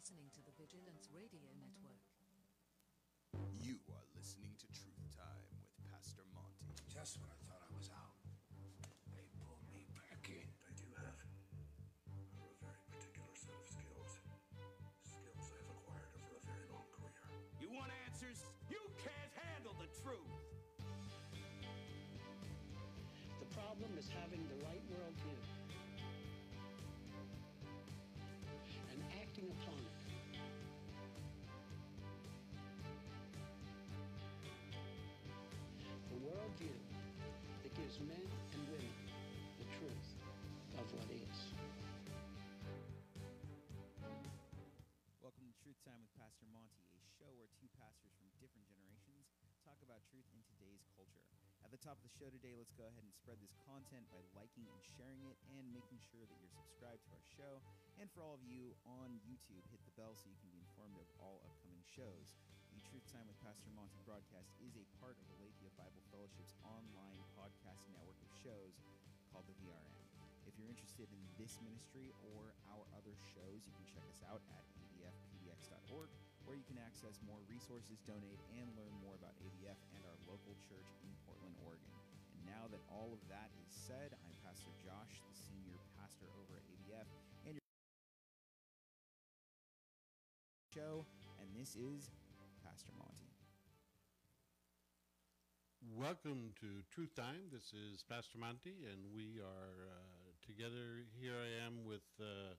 listening to the Vigilance Radio Network. You are listening to Truth Time with Pastor Monty. Just when I thought I was out, they pulled me back in. I do have a very particular set of skills. Skills I've acquired over a very long career. You want answers? You can't handle the truth. The problem is having the right Time with Pastor Monty, a show where two pastors from different generations talk about truth in today's culture. At the top of the show today, let's go ahead and spread this content by liking and sharing it and making sure that you're subscribed to our show. And for all of you on YouTube, hit the bell so you can be informed of all upcoming shows. The Truth Time with Pastor Monty broadcast is a part of Aletheia Bible Fellowship's online podcast network of shows called the VRN. If you're interested in this ministry or our other shows, you can check us out at where you can access more resources, donate, and learn more about ADF and our local church in Portland, Oregon. And now that all of that is said, I'm Pastor Josh, the senior pastor over at ADF, and your show, and this is Pastor Monty. Welcome to Truth Time. This is Pastor Monty, and we are uh, together. Here I am with uh,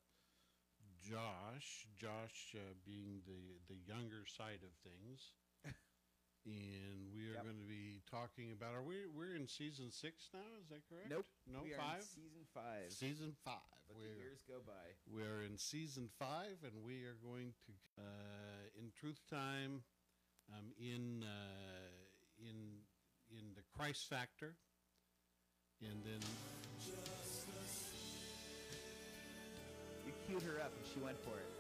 Josh. Josh uh, being the the younger side of things, and we are Yep. going to be talking about. Are we? We're in season six now. Is that correct? Nope. No, we are five. in season five. season five. but the We're- years go by. we're in season five, and we are going to uh, in Truth Time, um, in uh, in in the Christ Factor, and then You queued her up and she went for it.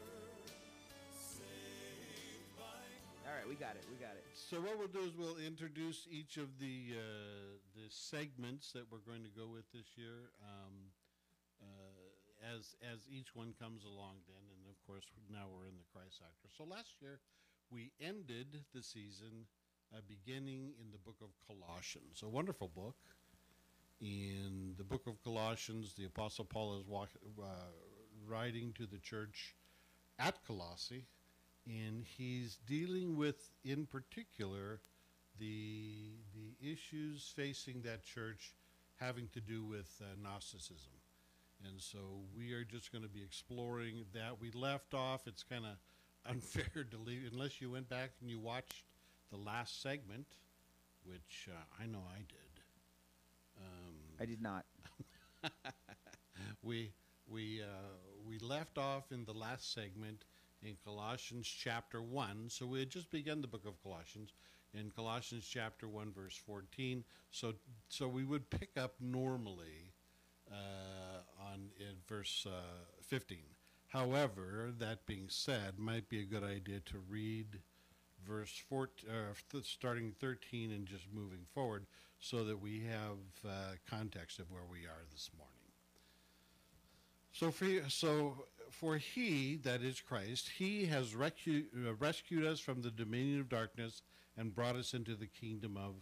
All right, we got it. We got it. so what we'll do is we'll introduce each of the uh, the segments that we're going to go with this year. Um, uh, as as each one comes along, then, and of course now we're in the Christ Factor. So last year we ended the season uh, beginning in the book of Colossians, a wonderful book. In the book of Colossians, the Apostle Paul is walk, uh, writing to the church at Colossae, and he's dealing with, in particular, the the issues facing that church having to do with uh, Gnosticism. And so we are just going to be exploring that. We left off. It's kind of unfair to leave unless you went back and you watched the last segment, which uh, I know I did. Um, I did not. we we uh, we left off in the last segment in Colossians chapter one. So we had just begun the book of Colossians in Colossians chapter one, verse fourteen. So so we would pick up normally uh, on in verse uh, fifteen. However, that being said, might be a good idea to read verse 14, uh, th- starting 13 and just moving forward so that we have uh, context of where we are this morning. So for, so for he, that is Christ, he has recu- uh, rescued us from the dominion of darkness and brought us into the kingdom of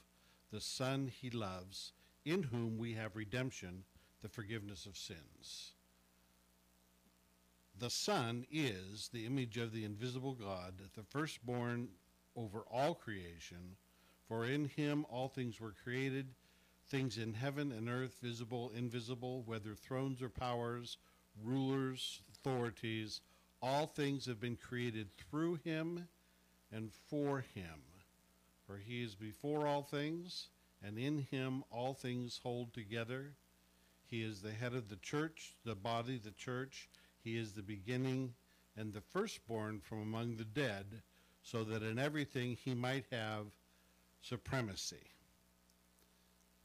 the Son he loves, in whom we have redemption, the forgiveness of sins. The Son is the image of the invisible God, the firstborn over all creation. For in him all things were created, things in heaven and earth, visible, invisible, whether thrones or powers, rulers, authorities, all things have been created through him and for him. For he is before all things, and in him all things hold together. He is the head of the church, the body, the church. He is the beginning and the firstborn from among the dead, so that in everything he might have supremacy.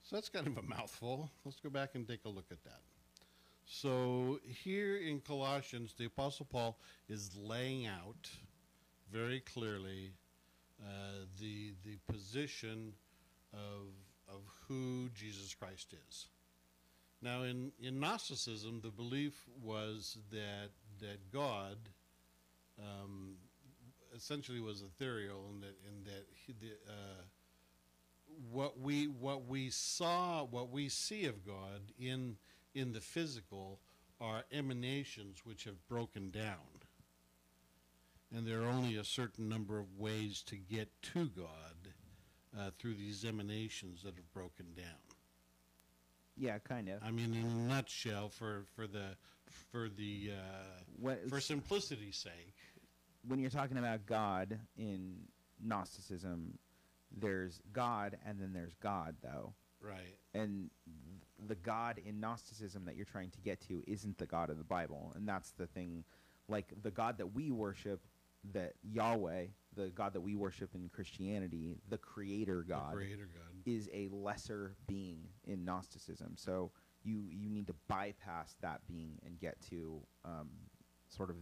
So that's kind of a mouthful. Let's go back and take a look at that. So here in Colossians, the Apostle Paul is laying out very clearly uh, the the position of of who Jesus Christ is. Now, in, in Gnosticism, the belief was that that God um, essentially was ethereal, and that in that he, the, uh, what we what we saw, what we see of God in in the physical are emanations which have broken down, and there are only a certain number of ways to get to God uh, through these emanations that have broken down. Yeah, kind of. I mean, in a nutshell, for for the for the uh, What- for simplicity's sake, when you're talking about God in Gnosticism, there's God and then there's God, though. right? And the God in Gnosticism that you're trying to get to isn't the God of the Bible. And that's the thing. Like the God that we worship, that Yahweh, the God that we worship in Christianity, the creator God, The Creator God. is a lesser being in Gnosticism. So you you need to bypass that being and get to um, sort of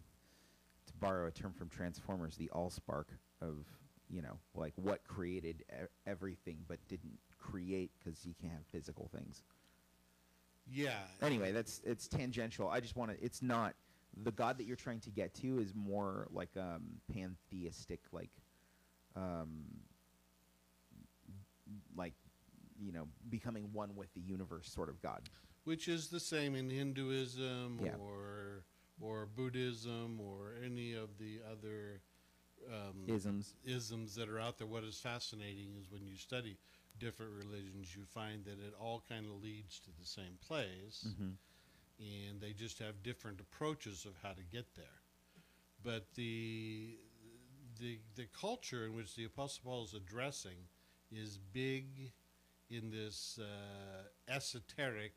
to borrow a term from Transformers, the Allspark of you know like what created e- everything but didn't create because you can't have physical things. Yeah. Anyway, that's it's tangential. I just want to. It's not the God that you're trying to get to is more like um, pantheistic, like um, like you know becoming one with the universe sort of God. which is the same in Hinduism Yeah. or or Buddhism or any of the other um, Isms. isms that are out there. What is fascinating is when you study different religions, you find that it all kind of leads to the same place, and they just have different approaches of how to get there. But the the the culture in which the Apostle Paul is addressing is big in this uh, esoteric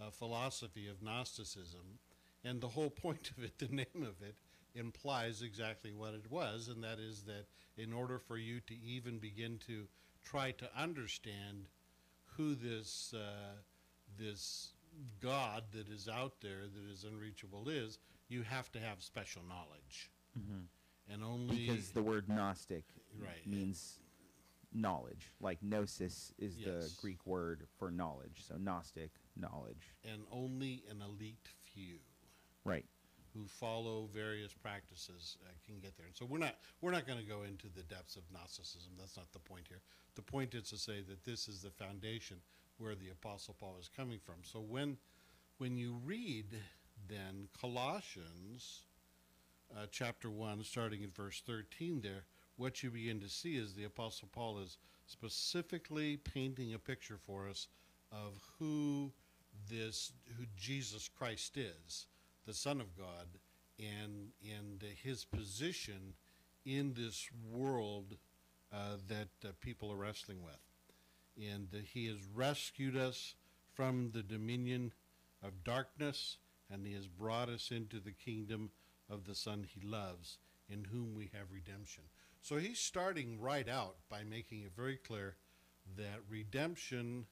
uh, philosophy of Gnosticism, and the whole point of it, the name of it, implies exactly what it was, and that is that in order for you to even begin to try to understand who this uh, this God that is out there that is unreachable is, you have to have special knowledge, and only because the word Gnostic Right. means knowledge. Like gnosis is Yes. the Greek word for knowledge. So Gnostic, knowledge. and only an elite few. Right. who follow various practices uh, can get there. And so we're not we're not going to go into the depths of Gnosticism. That's not the point here. The point is to say that this is the foundation where the Apostle Paul is coming from. So when when you read then Colossians uh, chapter one, starting in verse thirteen, there what you begin to see is the Apostle Paul is specifically painting a picture for us of who this who Jesus Christ is, the Son of God, and and his position in this world uh, that uh, people are wrestling with, and uh, he has rescued us from the dominion of darkness, and he has brought us into the kingdom of the Son he loves, in whom we have redemption. So he's starting right out by making it very clear that redemption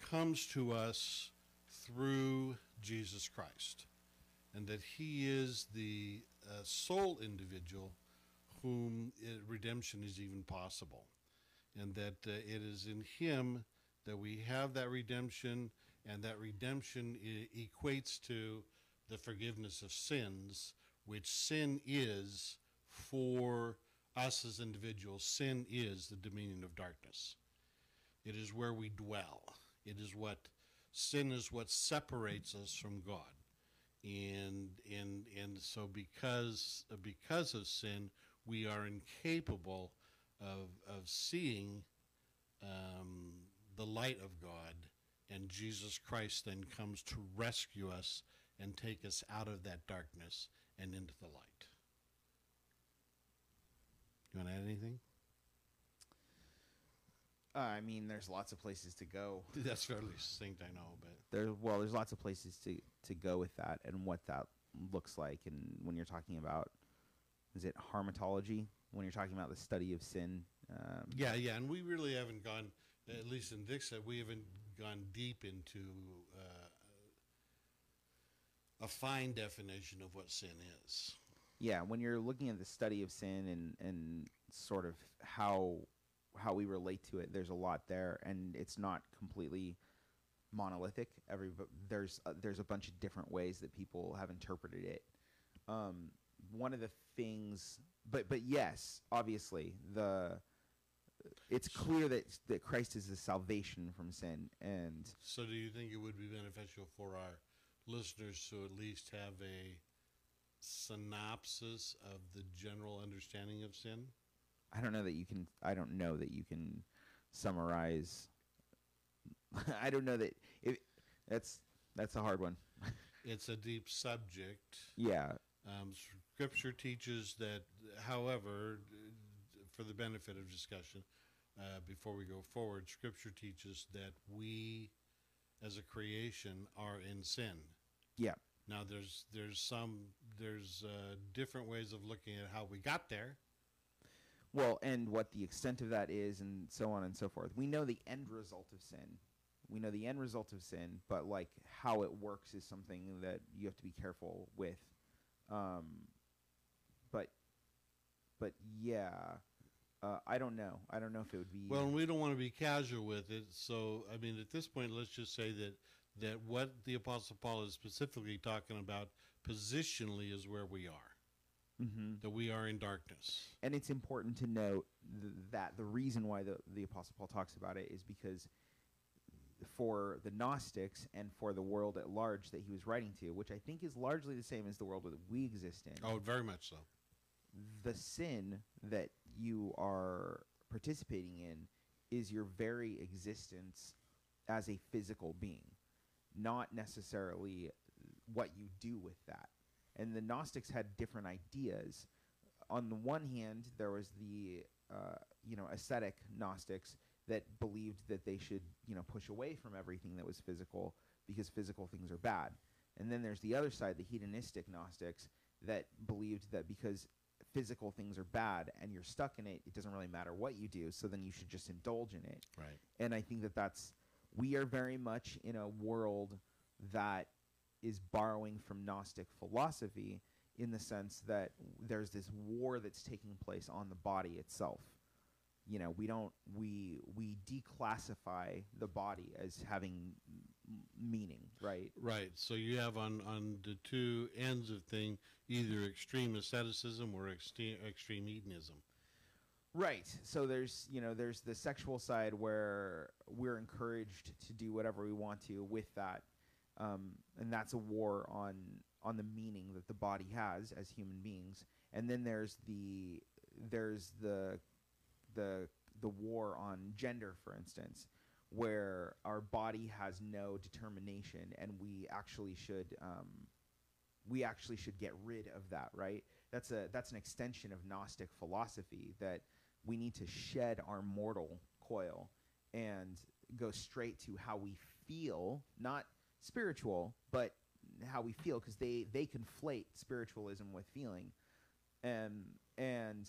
comes to us through Jesus Christ, and that He is the uh, sole individual whom uh, redemption is even possible, and that uh, it is in Him that we have that redemption, and that redemption equates to the forgiveness of sins, which sin is for us as individuals. Sin is the dominion of darkness. It is where we dwell. It is what sin is what separates us from God. And and and so because because of sin, we are incapable of of seeing um, the light of God, and Jesus Christ then comes to rescue us and take us out of that darkness and into the light. You want to add anything? Uh, I mean, there's lots of places to go. That's fairly succinct, I know, but There, well, there's lots of places to to go with that and what that looks like. And when you're talking about, is it harmatology? When you're talking about the study of sin, um, Yeah, yeah, and we really haven't gone, at least in Dixon, we haven't gone deep into uh, a fine definition of what sin is. yeah, when you're looking at the study of sin and and sort of how how we relate to it, there's a lot there, and it's not completely monolithic. Every there's a, there's a bunch of different ways that people have interpreted it. Um, one of the things but but yes, obviously the it's clear that that Christ is the salvation from sin, and So, do you think it would be beneficial for our listeners to at least have a synopsis of the general understanding of sin? I don't know that you can. I don't know that you can summarize. I don't know that if that's that's a hard one. It's a deep subject. Yeah, Um, scripture teaches that, however, for the benefit of discussion, uh, before we go forward, Scripture teaches that we, as a creation, are in sin. yeah, Now, there's there's some there's uh, different ways of looking at how we got there. well, and what the extent of that is, and so on and so forth. We know the end result of sin. We know the end result of sin, but like how it works is something that you have to be careful with. Um, but yeah, uh, I don't know. I don't know if it would be Well, and we don't want to be casual with it. So, I mean, at this point, let's just say that that what the Apostle Paul is specifically talking about positionally is where we are. hmm That we are in darkness. and it's important to note th- that the reason why the, the apostle paul talks about it is because for the gnostics and for the world at large that he was writing to which i think is largely the same as the world that we exist in Oh, very much so. The sin that you are participating in is your very existence as a physical being, not necessarily what you do with that. And the Gnostics had different ideas. On the one hand, there was the uh, you know ascetic Gnostics that believed that they should you know push away from everything that was physical because physical things are bad. And then there's the other side, the hedonistic Gnostics, that believed that because physical things are bad and you're stuck in it, it doesn't really matter what you do. So then you should just indulge in it. Right. And I think that that's we are very much in a world that is borrowing from Gnostic philosophy in the sense that there's this war that's taking place on the body itself. You know, we don't we we declassify the body as having meaning, right? Right. So you have on on the two ends of thing either extreme asceticism or extreme extreme hedonism. Right. So there's you know there's the sexual side where we're encouraged to do whatever we want to with that, um, and that's a war on on the meaning that the body has as human beings. And then there's the there's the the the war on gender, for instance, where our body has no determination, and we actually should um, we actually should get rid of that. Right. That's a that's an extension of Gnostic philosophy that we need to shed our mortal coil and go straight to how we feel, not spiritual, but how we feel, because they they conflate spiritualism with feeling, and and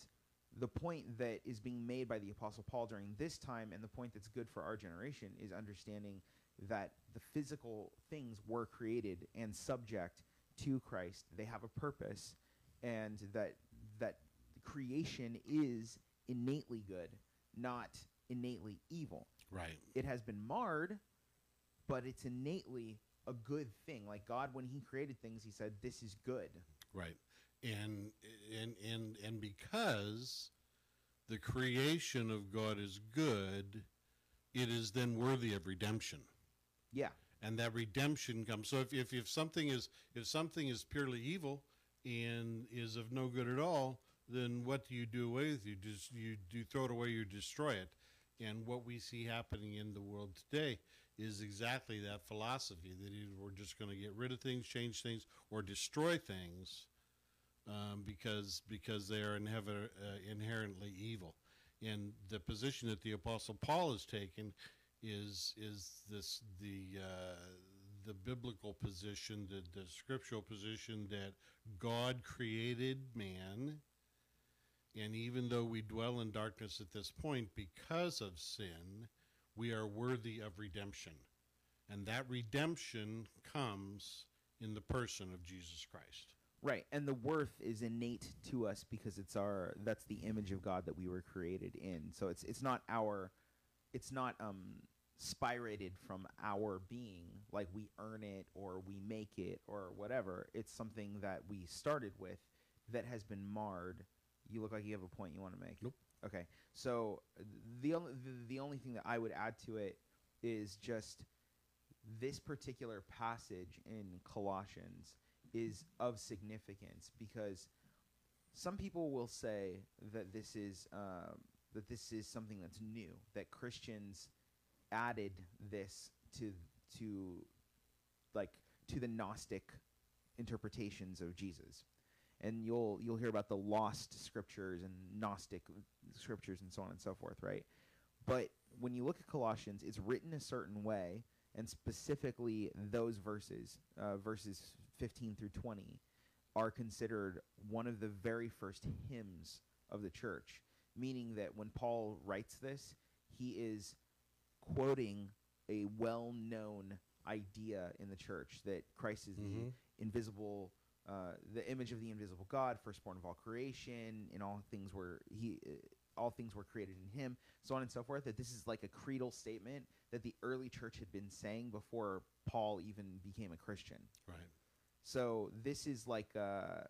the point that is being made by the apostle paul during this time and the point that's good for our generation is understanding that the physical things were created and subject to christ they have a purpose and that that creation is innately good not innately evil Right. it has been marred but it's innately a good thing like god when he created things he said this is good Right. And and and and because the creation of God is good, it is then worthy of redemption. yeah And that redemption comes. So if, if, if something is if something is purely evil and is of no good at all, then what do you do away with? You just you do throw it away, you destroy it. And what we see happening in the world today is exactly that philosophy that either we're just going to get rid of things, change things, or destroy things um, because because they are inhev- uh, inherently evil. And the position that the Apostle Paul has taken is is this the uh, the biblical position, the, the scriptural position that God created man, and even though we dwell in darkness at this point because of sin, we are worthy of redemption, and that redemption comes in the person of Jesus Christ. Right, and the worth is innate to us because it's our that's the image of God that we were created in. So it's it's not our it's not um spirated from our being like we earn it or we make it or whatever. It's something that we started with that has been marred You look like you have a point you want to make. Nope. Okay. So the only the, the only thing that I would add to it is just this particular passage in Colossians is of significance because some people will say that this is um, that this is something that's new that Christians added this to to like to the Gnostic interpretations of Jesus. And you'll you'll hear about the lost scriptures and gnostic scriptures and so on and so forth right? But when you look at colossians it's written a certain way and specifically those verses uh, verses 15 through 20 are considered one of the very first hymns of the church meaning that when paul writes this he is quoting a well-known idea in the church that christ is Mhm. the invisible uh, the image of the invisible God, firstborn of all creation, and all things were he, uh, all things were created in Him, so on and so forth. That this is like a creedal statement that the early church had been saying before Paul even became a Christian. Right. So this is like uh,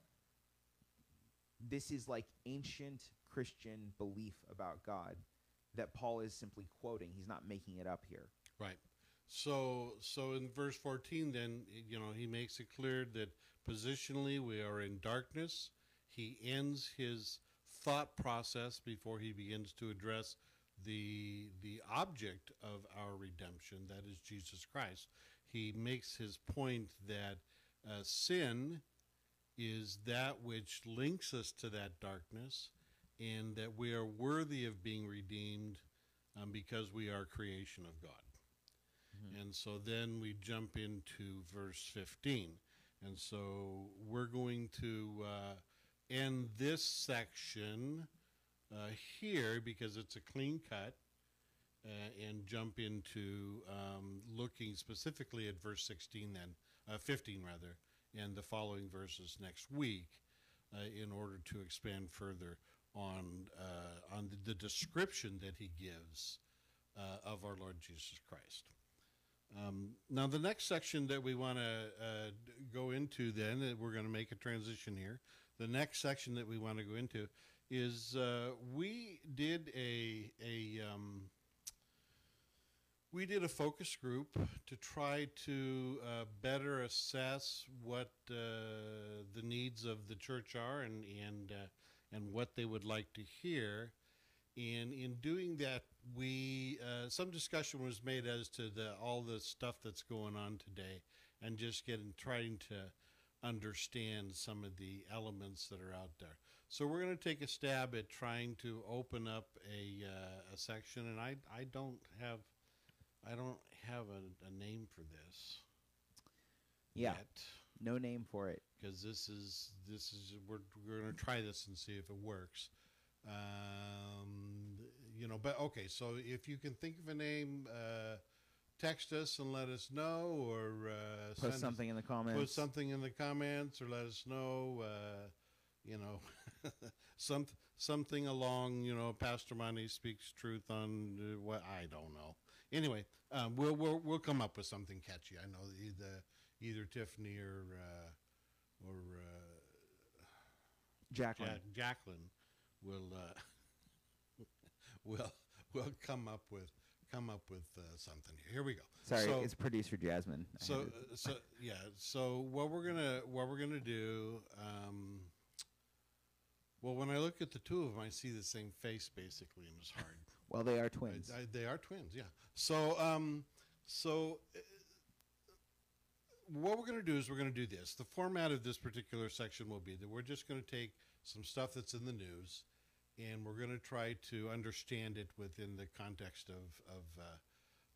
this is like ancient Christian belief about God that Paul is simply quoting. He's not making it up here. Right. So so in verse 14 then you know he makes it clear that positionally we are in darkness. He ends his thought process before he begins to address the the object of our redemption that is Jesus Christ. He makes his point that uh, sin is that which links us to that darkness and that we are worthy of being redeemed um, because we are creation of God. And so then we jump into verse 15. And so we're going to uh, end this section uh, here because it's a clean cut uh, and jump into um, looking specifically at verse 16 then, uh, 15 rather, and the following verses next week uh, in order to expand further on, uh, on the, description that he gives uh, of our Lord Jesus Christ. Um, now, the next section that we want to uh, go into, then, we're going to make a transition here. The next section that we want to go into is uh, we did a a um, we did a focus group to try to uh, better assess what uh, the needs of the church are and and uh, and what they would like to hear. And in doing that, we uh, some discussion was made as to the all the stuff that's going on today, and just getting trying to understand some of the elements that are out there. So we're going to take a stab at trying to open up a uh, a section, and I I don't have I don't have a, a name for this. Yeah. Yet No name for it. because this is this is we're we're gonna try this and see if it works. Um, you know, but okay. So if you can think of a name, uh, text us and let us know, or uh, send Post us- something in the comments. Put something in the comments, or let us know. Uh, you know, some something along. You know, Pastor Money speaks truth on uh, what I don't know. Anyway, um, we'll we'll we'll come up with something catchy. I know either either Tiffany or uh, or uh, Jacqueline. Ja- Jacqueline will uh, will will come up with come up with uh, something here. Here we go. Sorry, So- it's producer Jasmine. I so, uh, so yeah. So what we're gonna what we're gonna do? Um, well, when I look at the two of them, I see the same face basically, and it's hard. Well, they are twins. I, I, they are twins, yeah. So, um, so uh, what we're going to do is we're going to do this. The format of this particular section will be that we're just going to take some stuff that's in the news, and we're going to try to understand it within the context of of uh,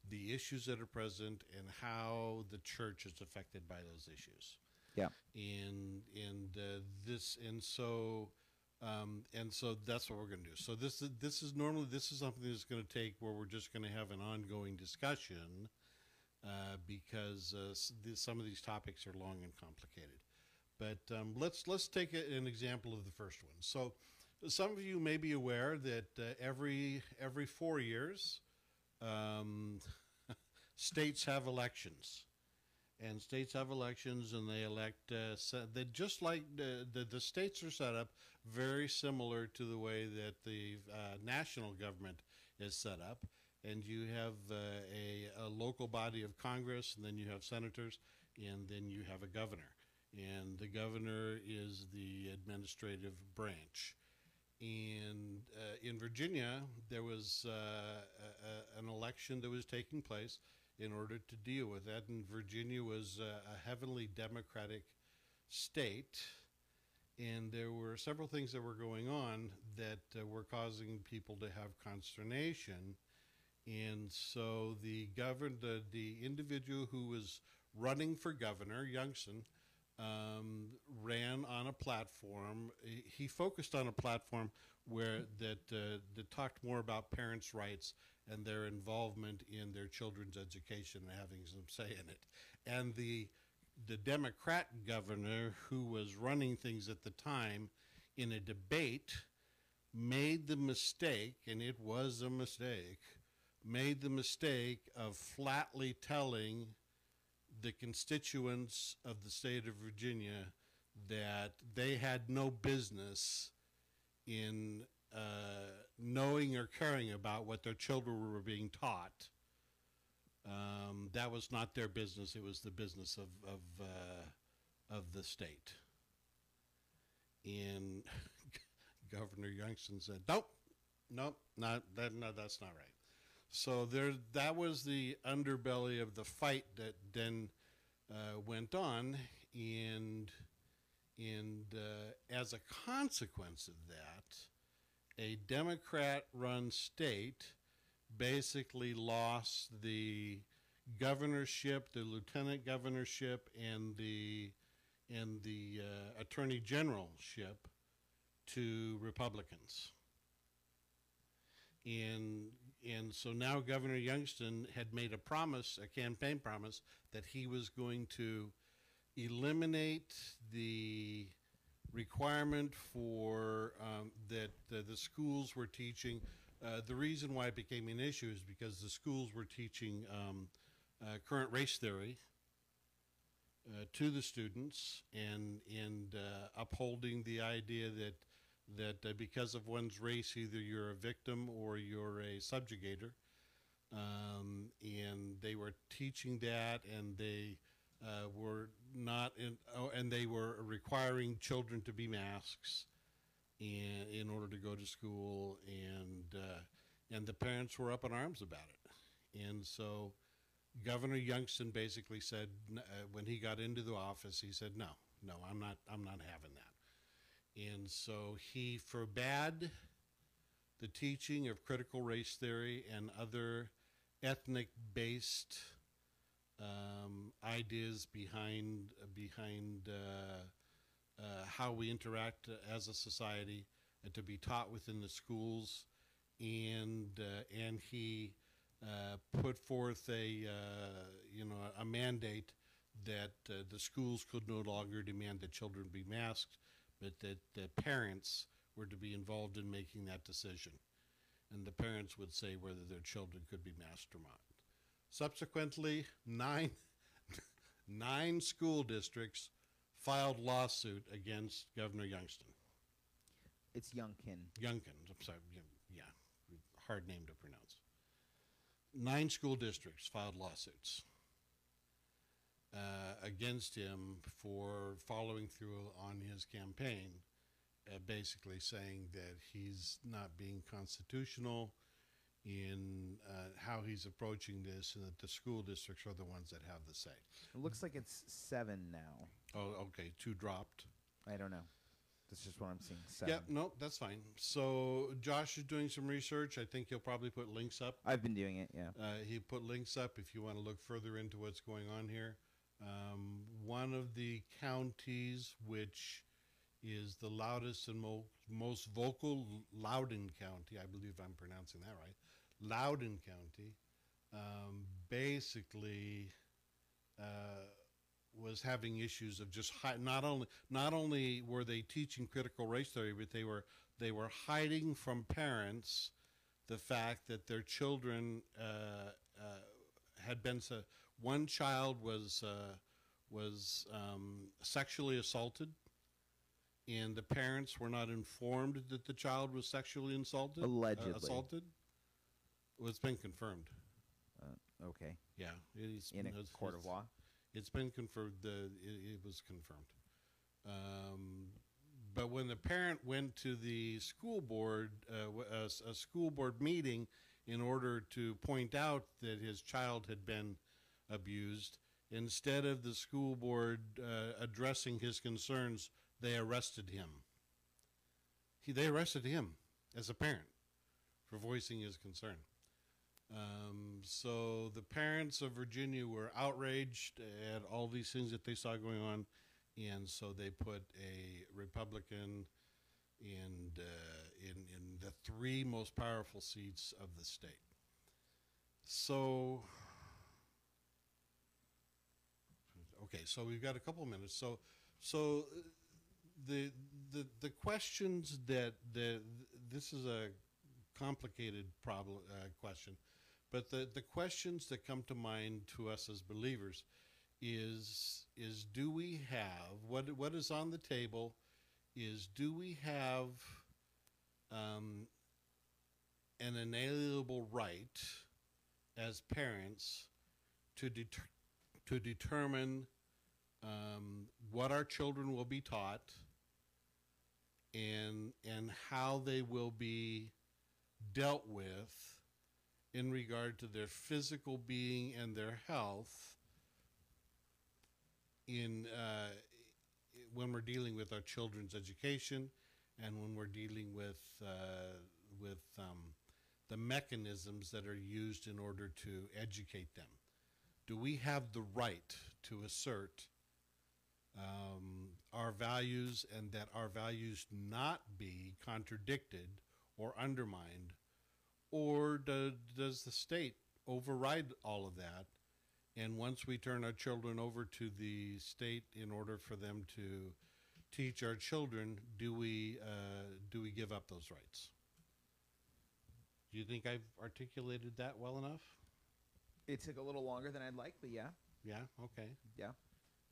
the issues that are present and how the church is affected by those issues yeah. and and uh, this and so um, and so that's what we're going to do. So this is this is normally this is something that's going to take where we're just going to have an ongoing discussion uh, because uh, s- th- some of these topics are long and complicated. But um, let's let's take a, an example of the first one. So some of you may be aware that uh, every every four years, um, states have elections and states have elections and they elect uh, they just like the, the the states are set up very similar to the way that the uh, national government is set up. And you have uh, a, a local body of Congress, and then you have senators, and then you have a governor. And the governor is the administrative branch. And uh, in Virginia, there was uh, a, an election that was taking place in order to deal with that. And Virginia was uh, a heavily Democratic state. And there were several things that were going on that uh, were causing people to have consternation. And so the governor, the, the individual who was running for governor, Youngson, um, ran on a platform. He- focused on a platform where that uh, that talked more about parents' rights and their involvement in their children's education and having some say in it. And the the Democrat governor who was running things at the time in a debate made the mistake, and it was a mistake, made the mistake of flatly telling the constituents of the state of Virginia that they had no business in uh, knowing or caring about what their children were being taught. Um, that was not their business; it was the business of of uh, of the state. And Governor Youngstown said, "Nope, nope, not that. No, that's not right." So there, that was the underbelly of the fight that then uh, went on, and and uh, as a consequence of that, a Democrat-run state basically lost the governorship, the lieutenant governorship, and the and the uh, attorney generalship to Republicans. And and so now Governor Youngstown had made a promise, a campaign promise, that he was going to eliminate the requirement for um, that the schools were teaching. Uh, the reason why it became an issue is because the schools were teaching um, uh, current race theory uh, to the students and and uh, upholding the idea that that uh, because of one's race, either you're a victim or you're a subjugator. Um, and they were teaching that, and they were not in, oh, and they were requiring children to be masks in, in order to go to school, and uh, and the parents were up in arms about it, and so Governor Youngstown basically said uh, when he got into the office, he said, "No, no, I'm not, I'm not having that." And so he forbade the teaching of critical race theory and other ethnic based um, ideas behind behind uh, uh, how we interact as a society and to be taught within the schools and uh, and he uh, put forth a uh, you know a mandate that the schools could no longer demand that children be masked but that the parents were to be involved in making that decision. And the parents would say whether their children could be masked or not. Subsequently, nine, nine school districts filed lawsuit against Governor Youngstown. It's Youngkin. Youngkin, I'm sorry, yeah, yeah, hard name to pronounce. Nine school districts filed lawsuits uh, against him for following through on his campaign, uh, basically saying that he's not being constitutional in uh, how he's approaching this, and that the school districts are the ones that have the say. It looks like it's seven now. Oh, okay, two dropped. I don't know. That's just what I'm seeing. Seven. Yeah, no, that's fine. So Josh is doing some research. I think he'll probably put links up. I've been doing it. Yeah. Uh, he put links up if you want to look further into what's going on here. Um, one of the counties which is the loudest and mo- most vocal, Loudoun County, I believe I'm pronouncing that right. Loudoun County, um, basically uh, was having issues of just hi- not only not only were they teaching critical race theory, but they were they were hiding from parents the fact that their children uh, uh, had been so. One child was uh, was um, sexually assaulted and the parents were not informed that the child was sexually insulted, uh, Allegedly. assaulted. Well, it's been confirmed. Uh, okay. Yeah, it is In a it's- court of law. It's been confirmed. The it, it was confirmed. Um, but when the parent went to the school board, uh, a, a school board meeting, in order to point out that his child had been abused, instead of the school board uh, addressing his concerns, they arrested him. He, they arrested him as a parent for voicing his concern. Um, so the parents of Virginia were outraged at all these things that they saw going on, and so they put a Republican in uh, in in the three most powerful seats of the state. So okay, so we've got a couple of minutes. So so uh, the the the questions that the this is a complicated problem uh, question, but the the questions that come to mind to us as believers is is do we have what what is on the table is do we have um, an inalienable right as parents to to determine um, what our children will be taught and and how they will be dealt with in regard to their physical being and their health in uh, when we're dealing with our children's education and when we're dealing with uh, with um, the mechanisms that are used in order to educate them. Do we have the right to assert um, our values and that our values not be contradicted or undermined? Or do, does the state override all of that? And once we turn our children over to the state in order for them to teach our children, do we uh, do we give up those rights? Do you think I've articulated that well enough? It took a little longer than I'd like, but yeah, Yeah. Okay. yeah.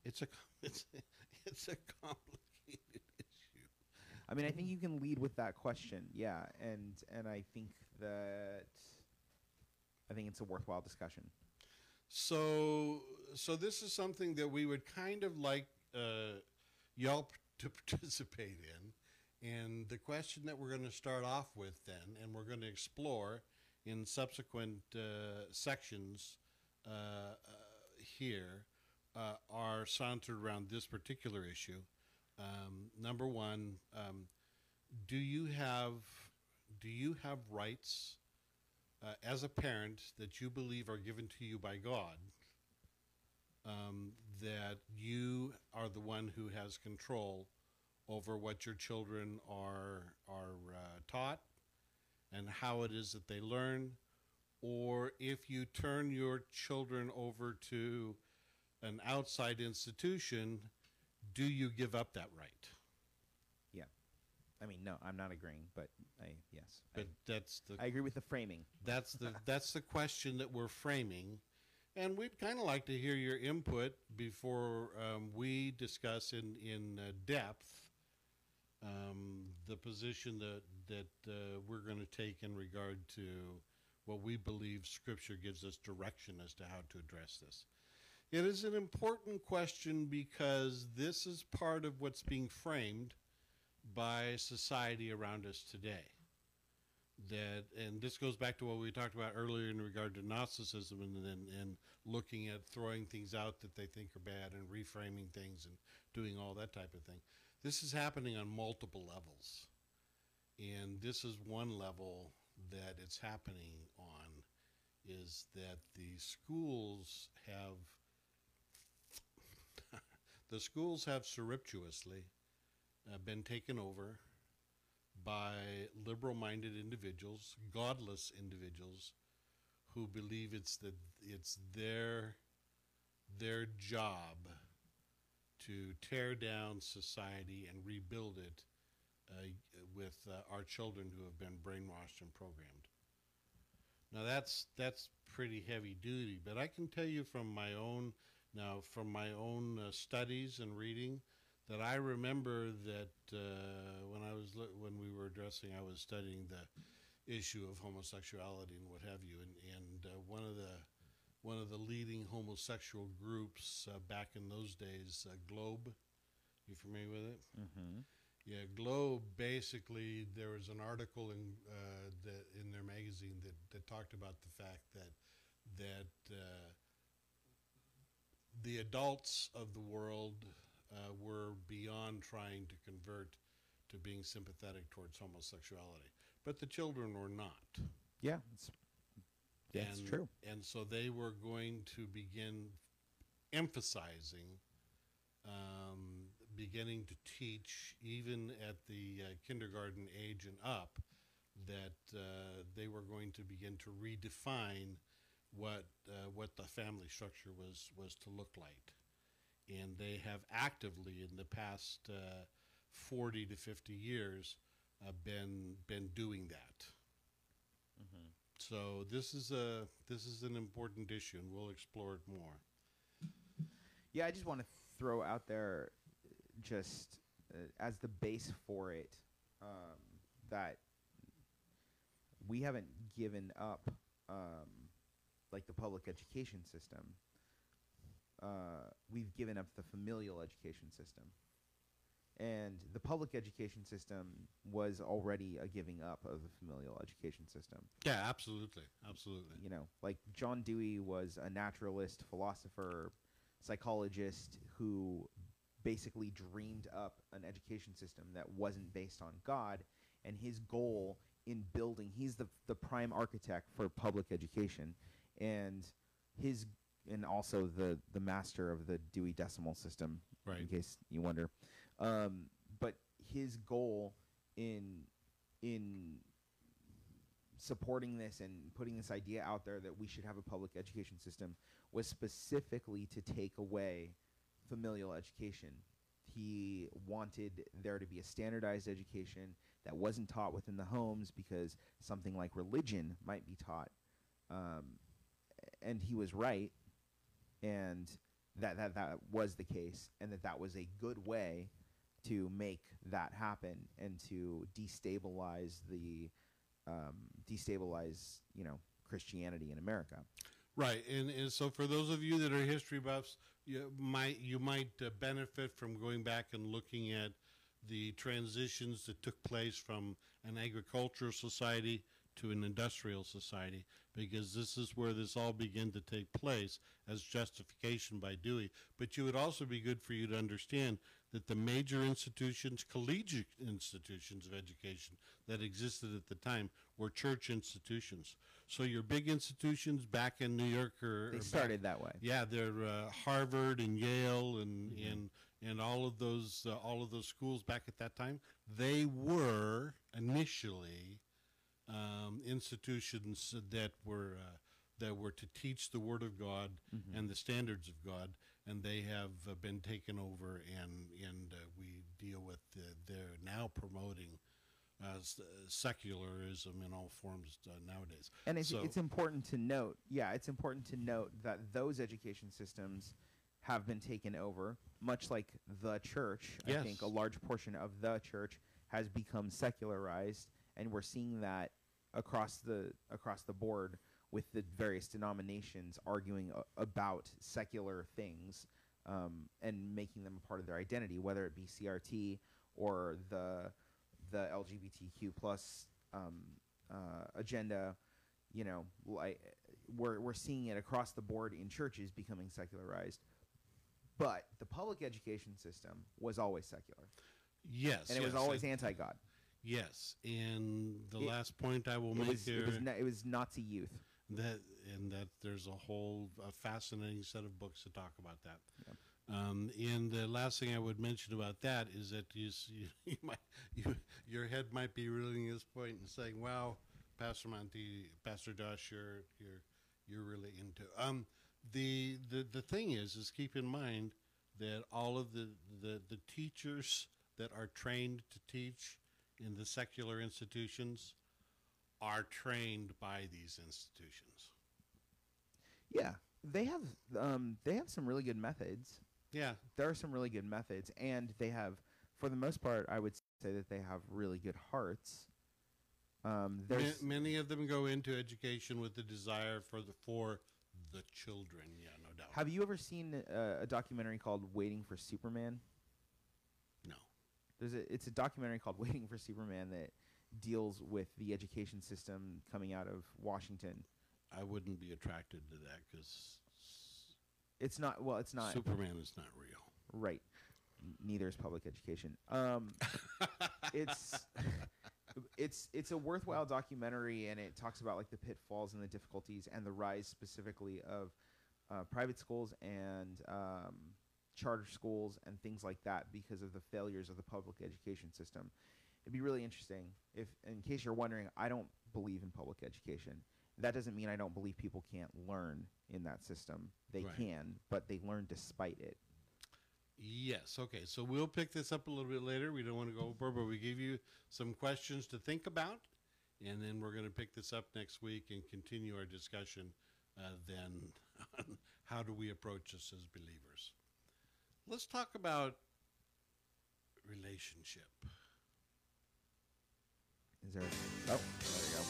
It's a it's a, it's a complicated issue. I mean, I think you can lead with that question, yeah, and and I think that I think it's a worthwhile discussion. So so this is something that we would kind of like uh, y'all to participate in, and the question that we're going to start off with then, and we're going to explore in subsequent uh, sections uh, uh, here, uh, are centered around this particular issue. Um, number one, um, do you have do you have rights uh, as a parent that you believe are given to you by God? Um, that you are the one who has control over what your children are are uh, taught and how it is that they learn, or if you turn your children over to an outside institution, do you give up that right? I mean, no, I'm not agreeing, but I yes, But that's the I, I agree with the framing. That's the that's the question that we're framing, and we'd kind of like to hear your input before um, we discuss in in uh, depth um, the position that that uh, we're going to take in regard to what we believe Scripture gives us direction as to how to address this. It is an important question because this is part of what's being framed by society around us today that and this goes back to what we talked about earlier in regard to Gnosticism and, and and looking at throwing things out that they think are bad and reframing things and doing all that type of thing. This is happening on multiple levels. And this is one level that it's happening on is that the schools have the schools have surreptitiously uh, been taken over by liberal minded individuals, godless individuals who believe it's the it's their their job to tear down society and rebuild it uh, with uh, our children who have been brainwashed and programmed. Now that's that's pretty heavy duty, but I can tell you from my own now from my own uh, studies and reading that I remember that uh, when I was when we were addressing, I was studying the issue of homosexuality and what have you, and and uh, one of the one of the leading homosexual groups uh, back in those days, uh, Globe. You familiar with it? Mm-hmm. Yeah, Globe. Basically, there was an article in uh, that in their magazine that, that talked about the fact that that uh, the adults of the world uh, were beyond trying to convert to being sympathetic towards homosexuality, but the children were not. Yeah, it's, it's and, true. And so they were going to begin emphasizing, um, beginning to teach, even at the uh, kindergarten age and up, that uh, they were going to begin to redefine what uh, what the family structure was was to look like, and they have actively in the past uh, forty to fifty years uh, been been doing that. So this is a this is an important issue, and we'll explore it more. Yeah, I just want to throw out there, uh, just uh, as the base for it, um, that we haven't given up, um, like the public education system. Uh, we've given up the familial education system, and the public education system was already a giving up of the familial education system Yeah, absolutely, absolutely. you know, like John Dewey was a naturalist, philosopher, psychologist who basically dreamed up an education system that wasn't based on God. And his goal in building, he's the, the prime architect for public education. And his, and also the, the master of the Dewey Decimal System, in case you wonder. Um, but his goal in, in supporting this and putting this idea out there that we should have a public education system was specifically to take away familial education. He wanted there to be a standardized education that wasn't taught within the homes because something like religion might be taught. Um, and he was right, and that, that that was the case, and that that was a good way to make that happen and to destabilize the um, destabilize you know Christianity in America. Right, and, and so for those of you that are history buffs, you might you might uh, benefit from going back and looking at the transitions that took place from an agricultural society to an industrial society, because this is where this all began to take place as justification by Dewey. But you would also be good for you to understand that the major institutions, collegiate institutions of education that existed at the time, were church institutions. So your big institutions back in New York or They or back- started that way. yeah, they're uh, Harvard and Yale and and and all of those uh, all of those schools back at that time. They were initially um, institutions that were uh, that were to teach the Word of God and the standards of God, and they have uh, been taken over, and and uh, we deal with uh, they're now promoting. Uh, secularism in all forms uh, nowadays, And it's, So- it's important to note, yeah, it's important to note that those education systems have been taken over, much like the church. I think a large portion of the church has become secularized, and we're seeing that across the across the board with the various denominations arguing a- about secular things um, and making them a part of their identity, whether it be CRT or the the LGBTQ plus um, uh, agenda. You know, like we're we're seeing it across the board in churches becoming secularized. But the public education system was always secular, yes, and it was always anti-God. Yes, and the It- last point I will make was, here it was it was Nazi youth. that and that there's a whole a fascinating set of books to talk about that. Um, and the last thing I would mention about that is that you, you, you might you, your head might be reeling at this point and saying, "Wow, Pastor Monty, Pastor Josh, you're you're you're really into." Um, the the the thing is, is keep in mind that all of the the, the teachers that are trained to teach in the secular institutions are trained by these institutions. Yeah, they have um, they have some really good methods. Yeah. there are some really good methods, and they have, for the most part, I would say that they have really good hearts. Um, there's many of them go into education with the desire for the for the children. Yeah, no doubt. have you ever seen uh, a documentary called Waiting for Superman? There's a it's a documentary called Waiting for Superman that deals with the education system coming out of Washington. I wouldn't be attracted to that because It's not well, it's not Superman is not real. right. Neither is public education. Um, it's it's it's a worthwhile documentary, and it talks about like the pitfalls and the difficulties and the rise specifically of uh, private schools and um, charter schools and things like that because of the failures of the public education system. It'd be really interesting if, in case you're wondering, I don't believe in public education. That doesn't mean I don't believe people can't learn in that system. They Right. can, but they learn despite it. Yes. Okay. So we'll pick this up a little bit later. We don't want to go over, but we gave you some questions to think about, and then we're going to pick this up next week and continue our discussion. Uh, then, on how do we approach this as believers? Let's talk about relationship. Is there? Oh, there we go.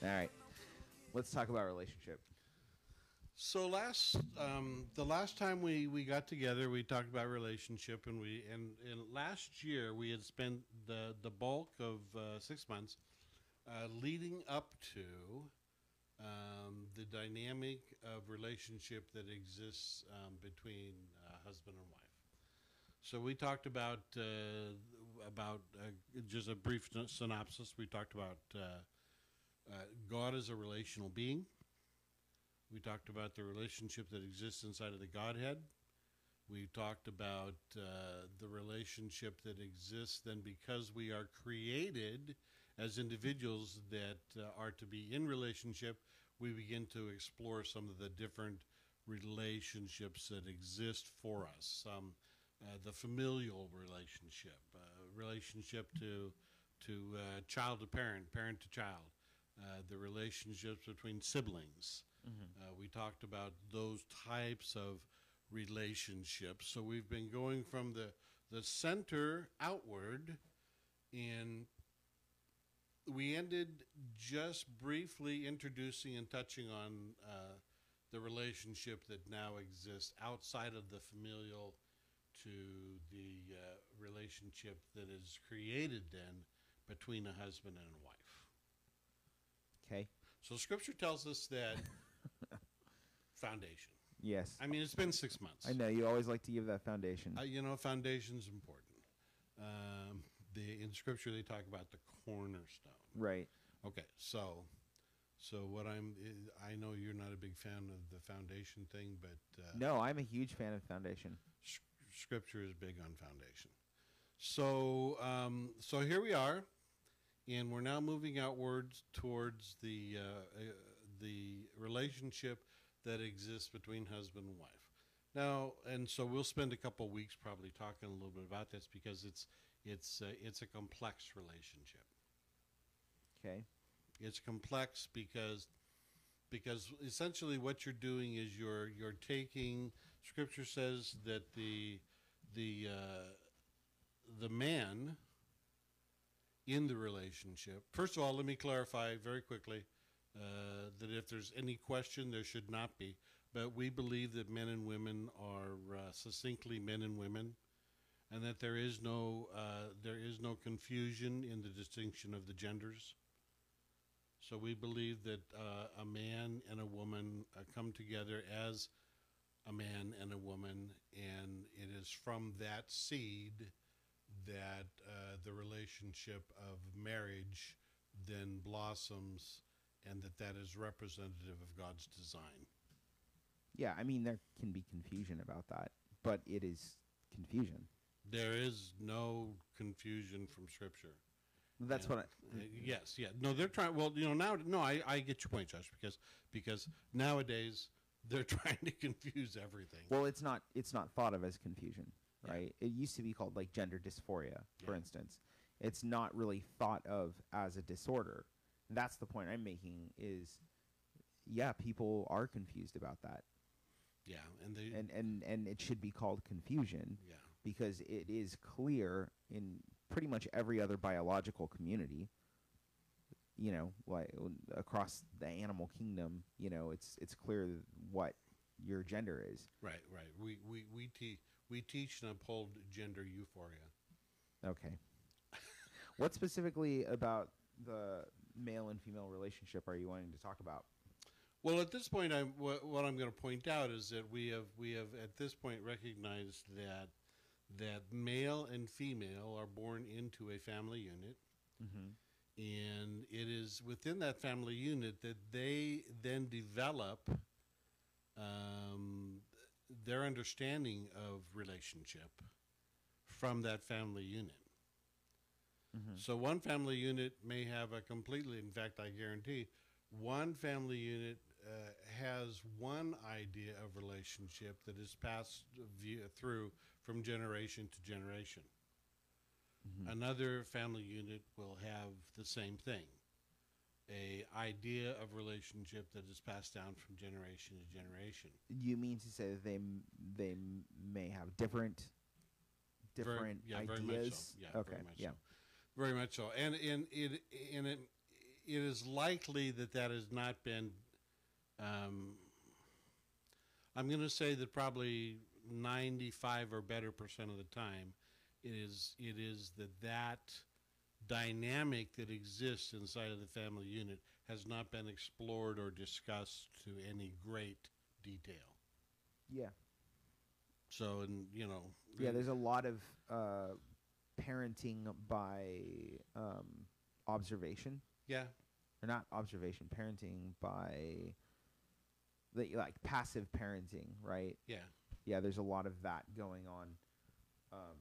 All right, let's talk about relationship. So last, um, the last time we, we got together, we talked about relationship, and we and, and last year we had spent the the bulk of uh, six months uh, leading up to um, the dynamic of relationship that exists um, between uh, husband and wife. So we talked about uh, about uh, just a brief synopsis. We talked about uh, uh, God as a relational being. We talked about the relationship that exists inside of the Godhead. We talked about uh, the relationship that exists then because we are created as individuals that uh, are to be in relationship. We begin to explore some of the different relationships that exist for us. Um, uh, the familial relationship, uh, relationship to to uh, child to parent, parent to child, uh, the relationships between siblings. Uh, we talked about those types of relationships. So we've been going from the the center outward, and we ended just briefly introducing and touching on uh, the relationship that now exists outside of the familial to the uh, relationship that is created then between a husband and a wife. Okay. So Scripture tells us that foundation. Yes. I mean, it's been six months. I know you always like to give that foundation. Uh, you know, foundation's important. Um, the in Scripture they talk about the cornerstone. right. Okay, so so what I'm I know you're not a big fan of the foundation thing, but uh, No, I'm a huge fan of foundation. Scripture is big on foundation. So um, so here we are, and we're now moving outwards towards the uh, uh, the relationship that exists between husband and wife. Now, and so we'll spend a couple weeks probably talking a little bit about this because it's it's uh, it's a complex relationship. Okay. It's complex because because essentially what you're doing is you're you're taking scripture says that the the uh, the man in the relationship first of all let me clarify very quickly uh, that if there's any question there should not be but we believe that men and women are uh, succinctly men and women and that there is no uh, there is no confusion in the distinction of the genders so we believe that uh, a man and a woman uh, come together as a man and a woman, and it is from that seed that uh, the relationship of marriage then blossoms, and that that is representative of God's design. Yeah, I mean there can be confusion about that, but it is confusion. There is no confusion from Scripture. That's And, what I. uh, yes, yeah. No, they're trying. Well, you know, now, no, I, I get your point, Josh, because because nowadays they're trying to confuse everything. Well, it's not. It's not thought of as confusion, right? It used to be called like gender dysphoria, for Yeah. instance. It's not really thought of as a disorder. That's the point I'm making. Is yeah, people are confused about that, Yeah, and they and and and it should be called confusion yeah. Because it is clear in pretty much every other biological community. You know, like across the animal kingdom, you know, it's it's clear what your gender is. Right, right. We we we teach we teach and uphold gender euphoria. Okay. what specifically about the male and female relationship are you wanting to talk about? Well, at this point, I'm what, what I'm going to point out is that we have we have at this point recognized that that male and female are born into a family unit, Mm-hmm. and it is within that family unit that they then develop um, their understanding of relationship from that family unit. Mm-hmm. So one family unit may have a completely, in fact, I guarantee, one family unit uh, has one idea of relationship that is passed via, through from generation to generation. Mm-hmm. Another family unit will have the same thing, a idea of relationship that is passed down from generation to generation. You mean to say that they they may have different Very- different yeah, ideas? very much so. Yeah, okay. very much yeah. so. Very much so, and and it and it it is likely that that has not been. Um, I'm going to say that probably 95 or better percent of the time, it is it is that that dynamic that exists inside of the family unit has not been explored or discussed to any great detail. Yeah. So, and you know, Yeah. There's a lot of uh, parenting by um, observation, yeah, or not observation, parenting by the like passive parenting, right? yeah. Yeah, there's a lot of that going on um,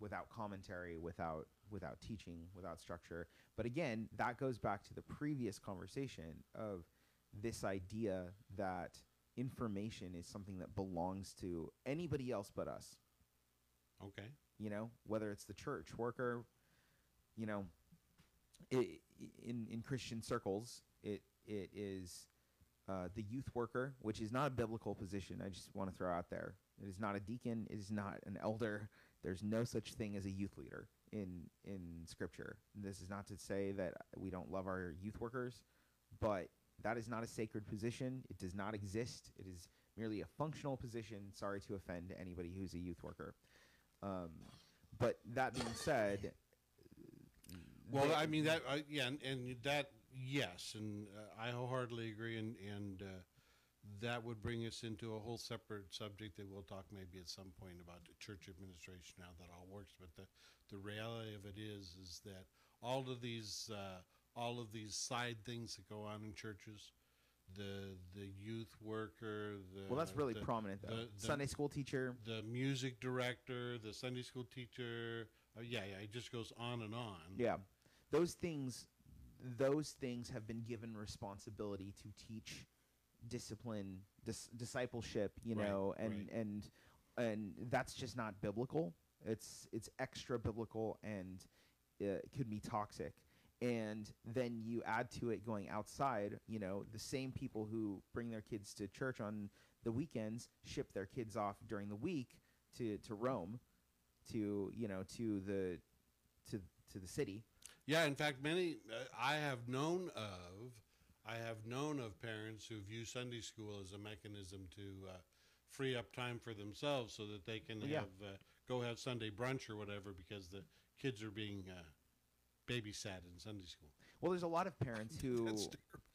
without commentary, without without teaching, without structure. But again, that goes back to the previous conversation of this idea that information is something that belongs to anybody else but us. Okay. You know, whether it's the church worker, you know, i in in Christian circles, it it is uh, the youth worker, which is not a biblical position. I just want to throw out there. It is not a deacon. It is not an elder. There's no such thing as a youth leader in in Scripture. This is not to say that we don't love our youth workers, but that is not a sacred position. It does not exist. It is merely a functional position. Sorry to offend anybody who's a youth worker. Um, but that being said, Well, they- I mean that, uh, yeah, and, and that, yes, and uh, I wholeheartedly agree, and and uh, that would bring us into a whole separate subject that we'll talk maybe at some point about the church administration, how that all works. But the the reality of it is, is that all of these uh, all of these side things that go on in churches, the the youth worker, the well, that's really the, prominent though. the- Sunday school teacher. the music director, the Sunday school teacher. Uh, yeah, yeah, it just goes on and on. Yeah, those things, those things have been given responsibility to teach discipline, dis- discipleship. You Right, know, and right. and and that's just not biblical. It's it's extra biblical and uh, it could be toxic. And then you add to it going outside. You know, the same people who bring their kids to church on the weekends ship their kids off during the week to to Rome, to you know to the to to the city. Yeah, in fact, many uh, I have known of, I have known of parents who view Sunday school as a mechanism to uh, free up time for themselves so that they can yeah. have uh, go have Sunday brunch or whatever because the kids are being uh, babysat in Sunday school. Well, there's a lot of parents who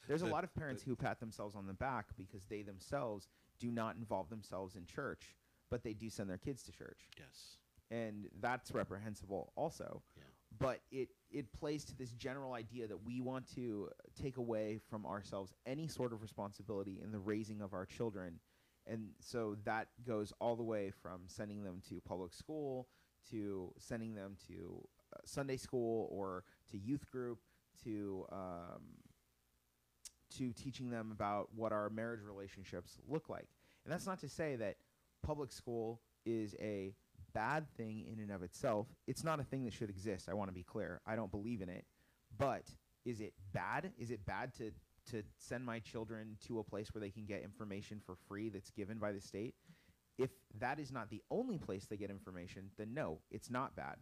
there's a lot of parents who pat themselves on the back because they themselves do not involve themselves in church, but they do send their kids to church, Yes. and that's reprehensible also. Yeah. But it it plays to this general idea that we want to take away from ourselves any sort of responsibility in the raising of our children. And so that goes all the way from sending them to public school to sending them to uh, Sunday school or to youth group to um, to teaching them about what our marriage relationships look like. And that's not to say that public school is a bad thing in and of itself. It's not a thing that should exist. I want to be clear. I don't believe in it. But is it bad? Is it bad to to send my children to a place where they can get information for free that's given by the state. If that is not the only place they get information, then no, it's not bad.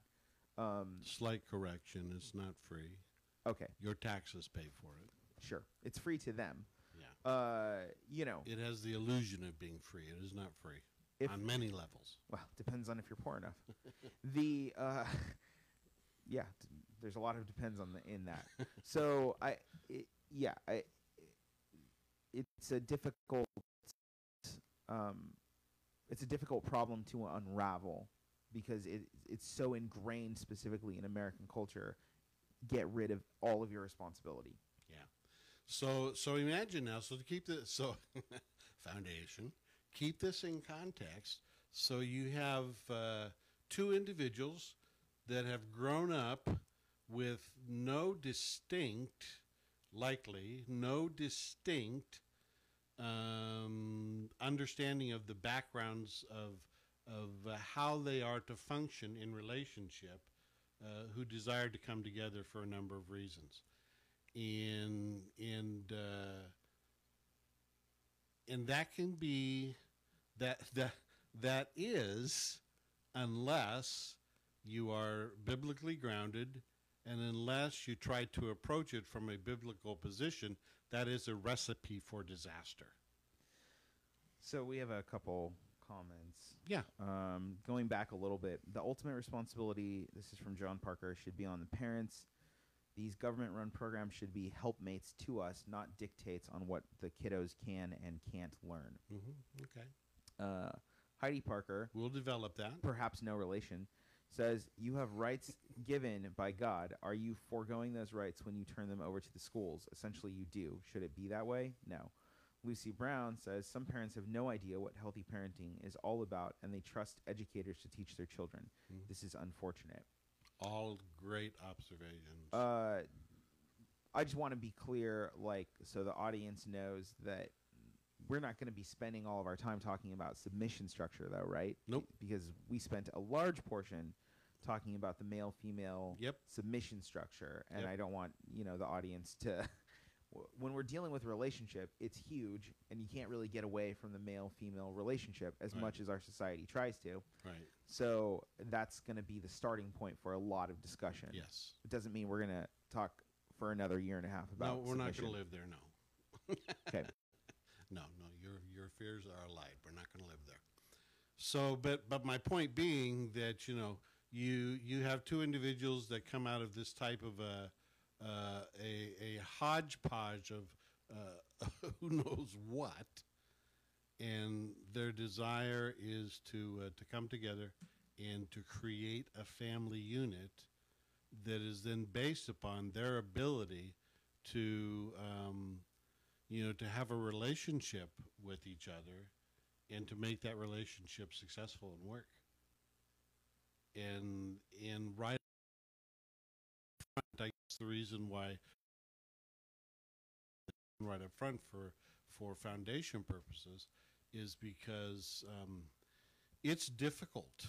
Um, Slight correction, it's not free. okay, Your taxes pay for it. sure, it's free to them. Yeah. Uh, you know, It has the illusion of being free. It is not free If- on many levels. well, depends on if you're poor enough. the uh, yeah, d- there's a lot of depends on the in that. so I, it, yeah, I, it's a difficult, um, it's a difficult problem to unravel because it it's so ingrained specifically in American culture. Get rid of all of your responsibility. Yeah. So so imagine now. So to keep this so foundation, keep this in context. So you have uh, two individuals that have grown up with no distinct, likely no distinct um, understanding of the backgrounds of of uh, how they are to function in relationship, uh, who desire to come together for a number of reasons and and uh, and that can be that that that is unless you are biblically grounded and unless you try to approach it from a biblical position that is a recipe for disaster So we have a couple comments. yeah Um, going back a little bit, the ultimate responsibility, this is from John Parker, should be on the parents. These government run programs should be helpmates to us, not dictates on what the kiddos can and can't learn. hmm okay Uh, Heidi Parker, we'll develop that perhaps no relation, says, You have rights given by God. Are you foregoing those rights when you turn them over to the schools? Essentially, you do. Should it be that way? No. Lucy Brown says, Some parents have no idea what healthy parenting is all about, and they trust educators to teach their children. Mhm. This is unfortunate. All great observations Uh, I just want to be clear, like, so the audience knows that we're not going to be spending all of our time talking about submission structure, though, right? Nope. Because we spent a large portion talking about the male female Yep. submission structure, and Yep. I don't want you know the audience to. When we're dealing with relationship, it's huge, and you can't really get away from the male female relationship as Right. much as our society tries to. right So that's going to be the starting point for a lot of discussion. yes It doesn't mean we're going to talk for another year and a half about. no we're not submission. going to live there no Okay. no no your your fears are allied we're not going to live there so but but my point being that you know you you have two individuals that come out of this type of a uh, a, a hodgepodge of uh, who knows what. And their desire is to uh, to come together and to create a family unit that is then based upon their ability to um, you know to have a relationship with each other and to make that relationship successful and work. And and right up front, I guess the reason why right up front for for foundation purposes is because um, it's difficult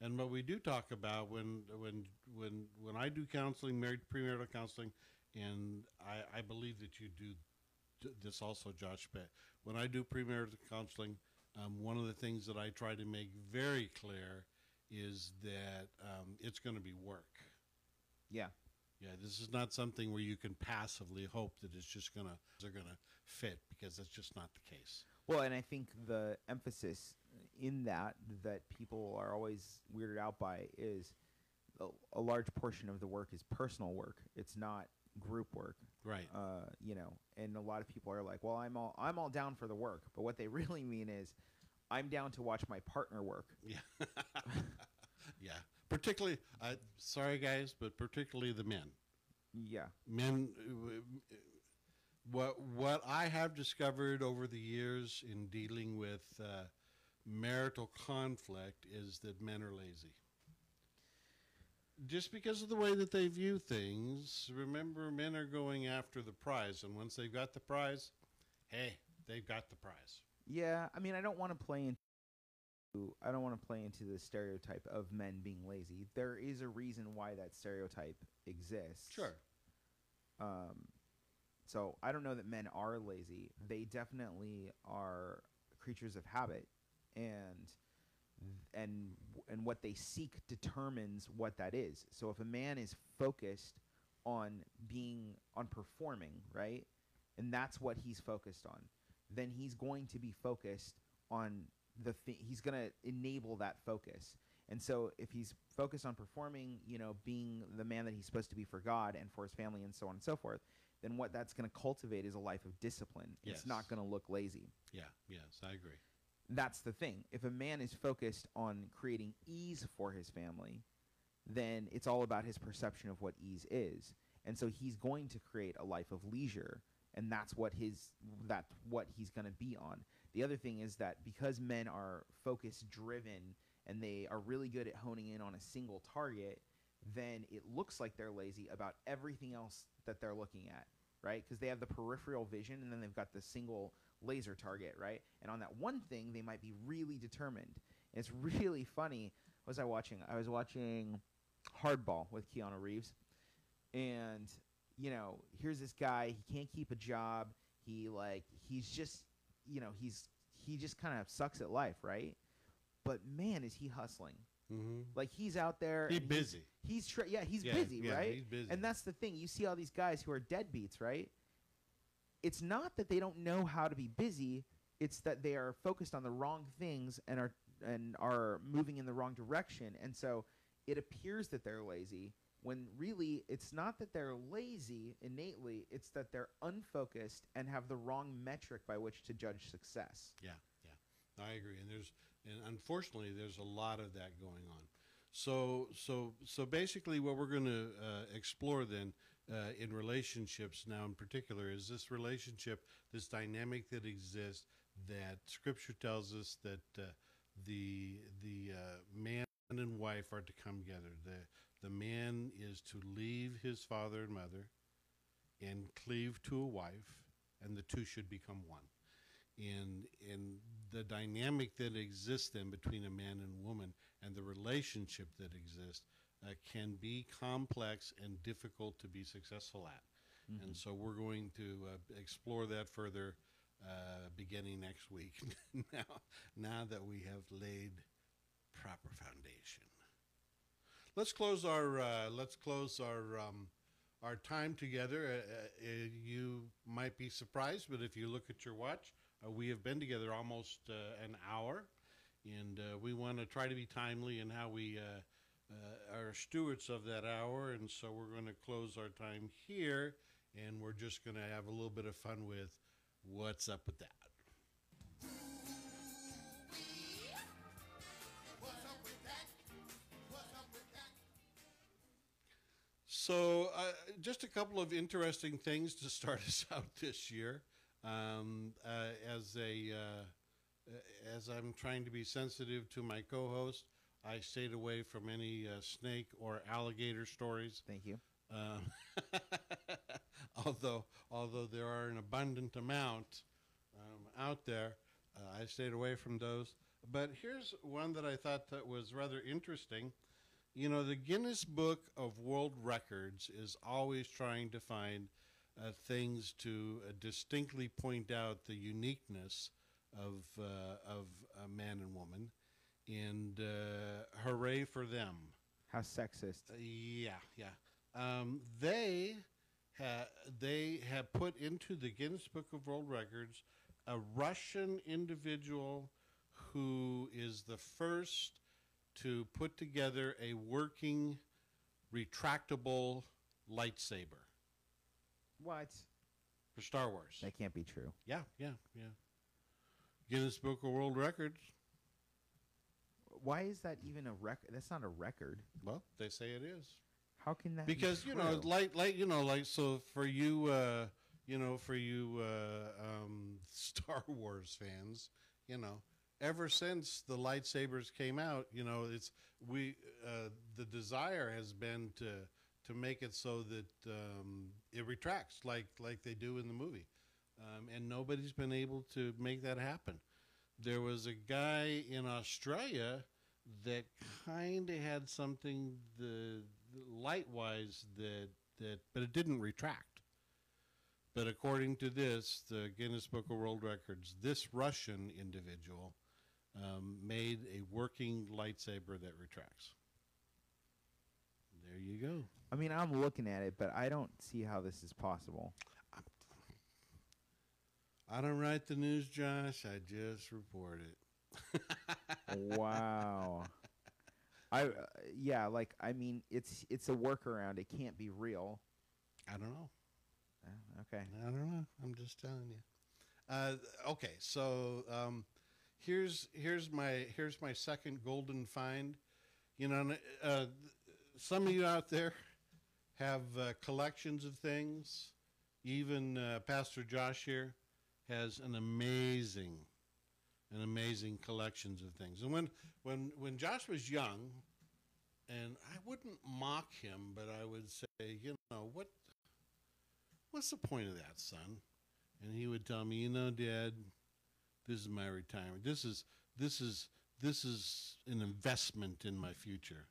and what we do talk about when when when when I do counseling married premarital counseling and I, I believe that you do this also, Josh. But when I do premarital counseling, um, one of the things that I try to make very clear is that um, it's going to be work. Yeah. Yeah, this is not something where you can passively hope that it's just gonna they're gonna fit because that's just not the case. Well, and I think the emphasis in that that people are always weirded out by is a, a large portion of the work is personal work. It's not group work. Right. Uh, you know, and a lot of people are like, "Well, I'm all I'm all down for the work," but what they really mean is, "I'm down to watch my partner work." Yeah. yeah. Particularly, uh, sorry guys, but particularly the men. Yeah. men uh, what what I have discovered over the years in dealing with uh, marital conflict is that men are lazy. Just because of the way that they view things, remember men are going after the prize and once they've got the prize, hey, they've got the prize. Yeah, I mean, I don't want to play into I don't want to play into the stereotype of men being lazy. There is a reason why that stereotype exists. Sure. Um, So I don't know that men are lazy. They definitely are creatures of habit, and and and what they seek determines what that is. So if a man is focused on being on performing, right? And that's what he's focused on. Then he's going to be focused on the thi- he's going to enable that focus. And so if he's focused on performing, you know, being the man that he's supposed to be for God and for his family and so on and so forth, then what that's going to cultivate is a life of discipline. It's not going to look lazy Yeah, yes, I agree. that's the thing. If a man is focused on creating ease for his family, then it's all about his perception of what ease is. And so he's going to create a life of leisure, and that's what his that's what he's going to be on. The other thing is that because men are focus driven and they are really good at honing in on a single target, then it looks like they're lazy about everything else that they're looking at, right? Because they have the peripheral vision and then they've got the single laser target, right? And on that one thing, they might be really determined. And it's really funny. What was I watching? I was watching Hardball with Keanu Reeves. And, you know, here's this guy, he can't keep a job. He like he's just you know, he's he just kind of sucks at life, right? But man, is he hustling. Mm-hmm. Like he's out there He he's- busy. He's, tra- yeah, he's Yeah, busy, yeah, right? he's busy. And that's the thing. You see all these guys who are deadbeats, right? It's not that they don't know how to be busy. It's that they are focused on the wrong things and are and are moving in the wrong direction. And so it appears that they're lazy when really it's not that they're lazy innately. It's that they're unfocused and have the wrong metric by which to judge success. Yeah, yeah, I agree. And there's and unfortunately there's a lot of that going on. So so so basically, what we're going to uh, explore then uh, in relationships now, in particular, is this relationship, this dynamic that exists that Scripture tells us that uh, the the uh, man and wife are to come together. The the man is to leave his father and mother and cleave to a wife, and the two should become one and and the dynamic that exists then between a man and woman and the relationship that exists uh, can be complex and difficult to be successful at. And so we're going to uh, explore that further uh, beginning next week. now, now that we have laid proper foundation, let's close our uh, let's close our um, our time together. Uh, uh, you might be surprised, but if you look at your watch, uh, we have been together almost uh, an hour, and uh, we want to try to be timely in how we are stewards of that hour. And so we're going to close our time here, and we're just going to have a little bit of fun with what's up with that. So, uh, just a couple of interesting things to start us out this year. Um, uh, as a uh, as I'm trying to be sensitive to my co-host, I stayed away from any uh, snake or alligator stories. Thank you. Um, although although there are an abundant amount um, out there, uh, I stayed away from those. But here's one that I thought that was rather interesting. You know, the Guinness Book of World Records is always trying to find uh, things to uh, distinctly point out the uniqueness of uh, of a man and woman, and uh, hooray for them. How sexist. Uh, yeah, yeah. Um, they ha- they have put into the Guinness Book of World Records a Russian individual who is the first to put together a working retractable lightsaber What? for Star Wars. That can't be true. Yeah, yeah, yeah. Guinness Book of World Records. Why is that even a record? That's not a record. Well, they say it is. How can that? be because you know true? like like you know like so for you uh you know for you uh um star wars fans you know ever since the lightsabers came out you know it's we uh the desire has been to to make it so that um it retracts like like they do in the movie. Um and nobody's been able to make that happen. There was a guy in australia that kind of had something the, the light wise that that but it didn't retract. But according to this, the Guinness Book of World Records, this Russian individual um, made a working lightsaber that retracts. There you go. I mean, I'm looking at it, but I don't see how this is possible. I don't write the news, Josh. I just report it. wow. I uh, yeah, like I mean, it's it's a workaround. It can't be real. I don't know. Uh, okay. I don't know. I'm just telling you. Uh, okay, so um, here's here's my here's my second golden find. You know, uh, some of you out there have uh, collections of things. Even uh, Pastor Josh here has an amazing, an amazing collections of things. And when when when Josh was young, and I wouldn't mock him, but I would say, you know, what what's the point of that, son? And he would tell me, you know, Dad, this is my retirement. This is this is this is an investment in my future.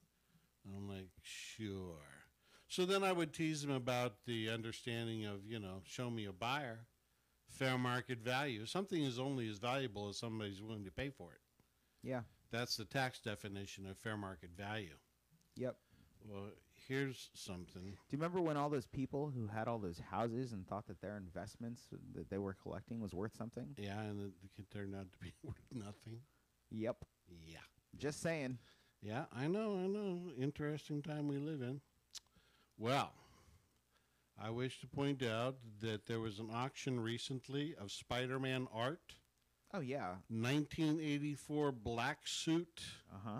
And I'm like, sure. So then I would tease him about the understanding of, you know, show me a buyer, fair market value. Something is only as valuable as somebody's willing to pay for it. Yeah. That's the tax definition of fair market value. Yep. Well, here's something. Do you remember when all those people who had all those houses and thought that their investments that they were collecting was worth something? Yeah, and it, it turned out to be worth nothing. Yep. Yeah. Just saying. Yeah, I know, I know. Interesting time we live in. Well, I wish to point out that there was an auction recently of Spider Man art, Oh yeah. 1984 black suit, Uh huh.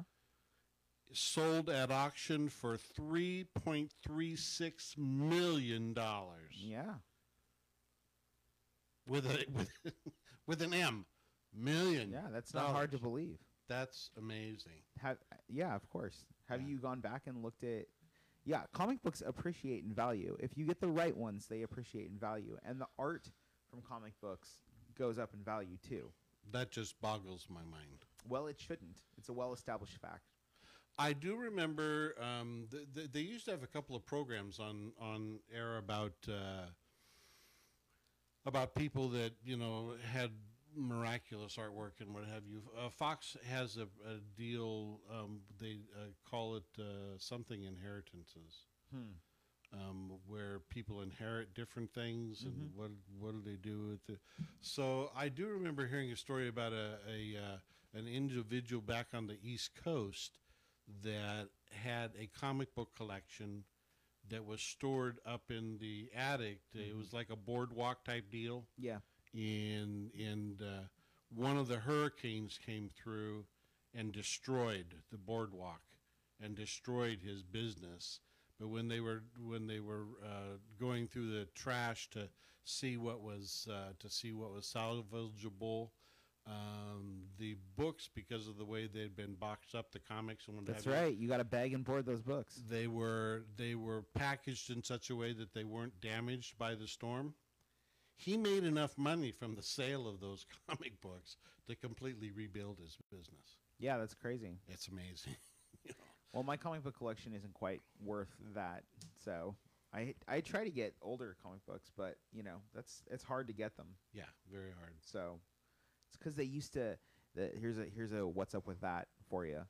Sold at auction for $3.36 million. Yeah. With, a, with, with an M. Million. Yeah. That's not hard to believe. That's amazing. Have yeah, of course. Have Yeah. you gone back and looked at? Yeah, comic books appreciate in value. If you get the right ones, they appreciate in value, and the art from comic books goes up in value too. That just boggles my mind. Well, it shouldn't. It's a well-established fact. I do remember um, th- th- they used to have a couple of programs on on air about uh, about people that you know had miraculous artwork and what have you. Uh, Fox has a, a deal. Um, they uh, call it uh, something inheritances. Um, where people inherit different things and what what do they do with it? So I do remember hearing a story about a, a uh, an individual back on the East Coast that had a comic book collection that was stored up in the attic. It was like a boardwalk type deal, Yeah. and and uh, one of the hurricanes came through and destroyed the boardwalk and destroyed his business. But when they were when they were uh, going through the trash to see what was uh, to see what was salvageable, um, the books because of the way they'd been boxed up, the comics and what That's have you, right. You got to bag and board those books. they were they were packaged in such a way that they weren't damaged by the storm. He made enough money from the sale of those comic books to completely rebuild his business. Yeah, that's crazy. It's amazing. you know. Well, my comic book collection isn't quite worth that, so I I try to get older comic books, but you know that's it's hard to get them. Yeah, very hard. So it's because they used to. The, here's a here's a what's up with that for you.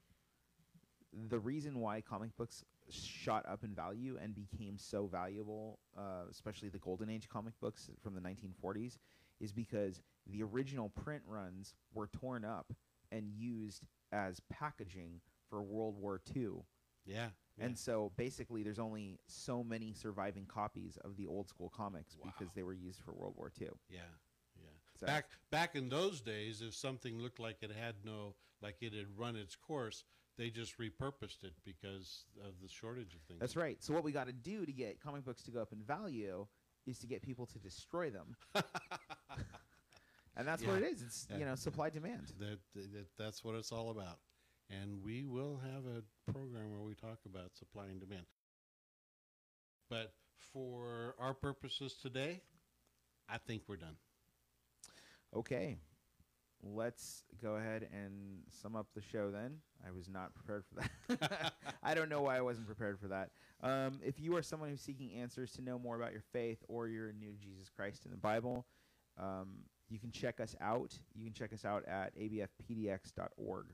The reason why comic books shot up in value and became so valuable, uh, especially the golden age comic books from the 1940s, is because the original print runs were torn up and used as packaging for World War II. Yeah. yeah. And so basically, there's only so many surviving copies of the old school comics because they were used for World War II. yeah. Yeah. So- Back back in those days, if something looked like it had no like it had run its course, they just repurposed it because of the shortage of things. That's right. So what we got to do to get comic books to go up in value is to get people to destroy them. and that's what it is. It's Yeah. you know supply demand. that, that that's what it's all about. And we will have a program where we talk about supply and demand. But for our purposes today, I think we're done. Okay. let's go ahead and sum up the show then. I was not prepared for that. I don't know why I wasn't prepared for that. Um, if you are someone who's seeking answers to know more about your faith or you're new to Jesus Christ in the Bible, um, you can check us out. You can check us out at abfpdx.org.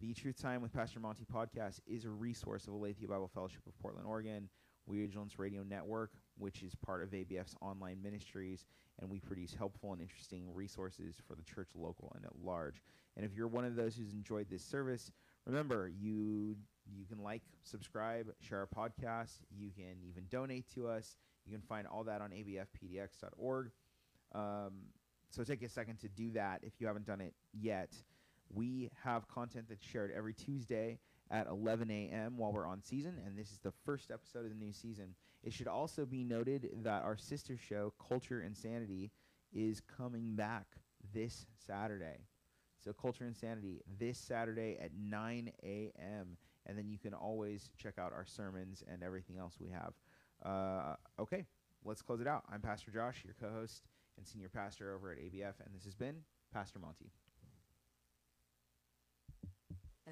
The Truth Time with Pastor Monty podcast is a resource of Aletheia Bible Fellowship of Portland, Oregon, Vigilance Radio Network, which is part of ABF's online ministries, and we produce helpful and interesting resources for the church local and at large. And if you're one of those who's enjoyed this service, remember you you can like, subscribe, share our podcast. You can even donate to us. You can find all that on abfpdx.org. Um, so take a second to do that if you haven't done it yet. We have content that's shared every Tuesday at 11 a.m. while we're on season, and this is the first episode of the new season. It should also be noted that our sister show, Culture Insanity, is coming back this Saturday. So, Culture Insanity this Saturday at 9 a.m. And then you can always check out our sermons and everything else we have. Uh, okay, let's close it out. I'm Pastor Josh, your co host and senior pastor over at ABF, and this has been Pastor Monty.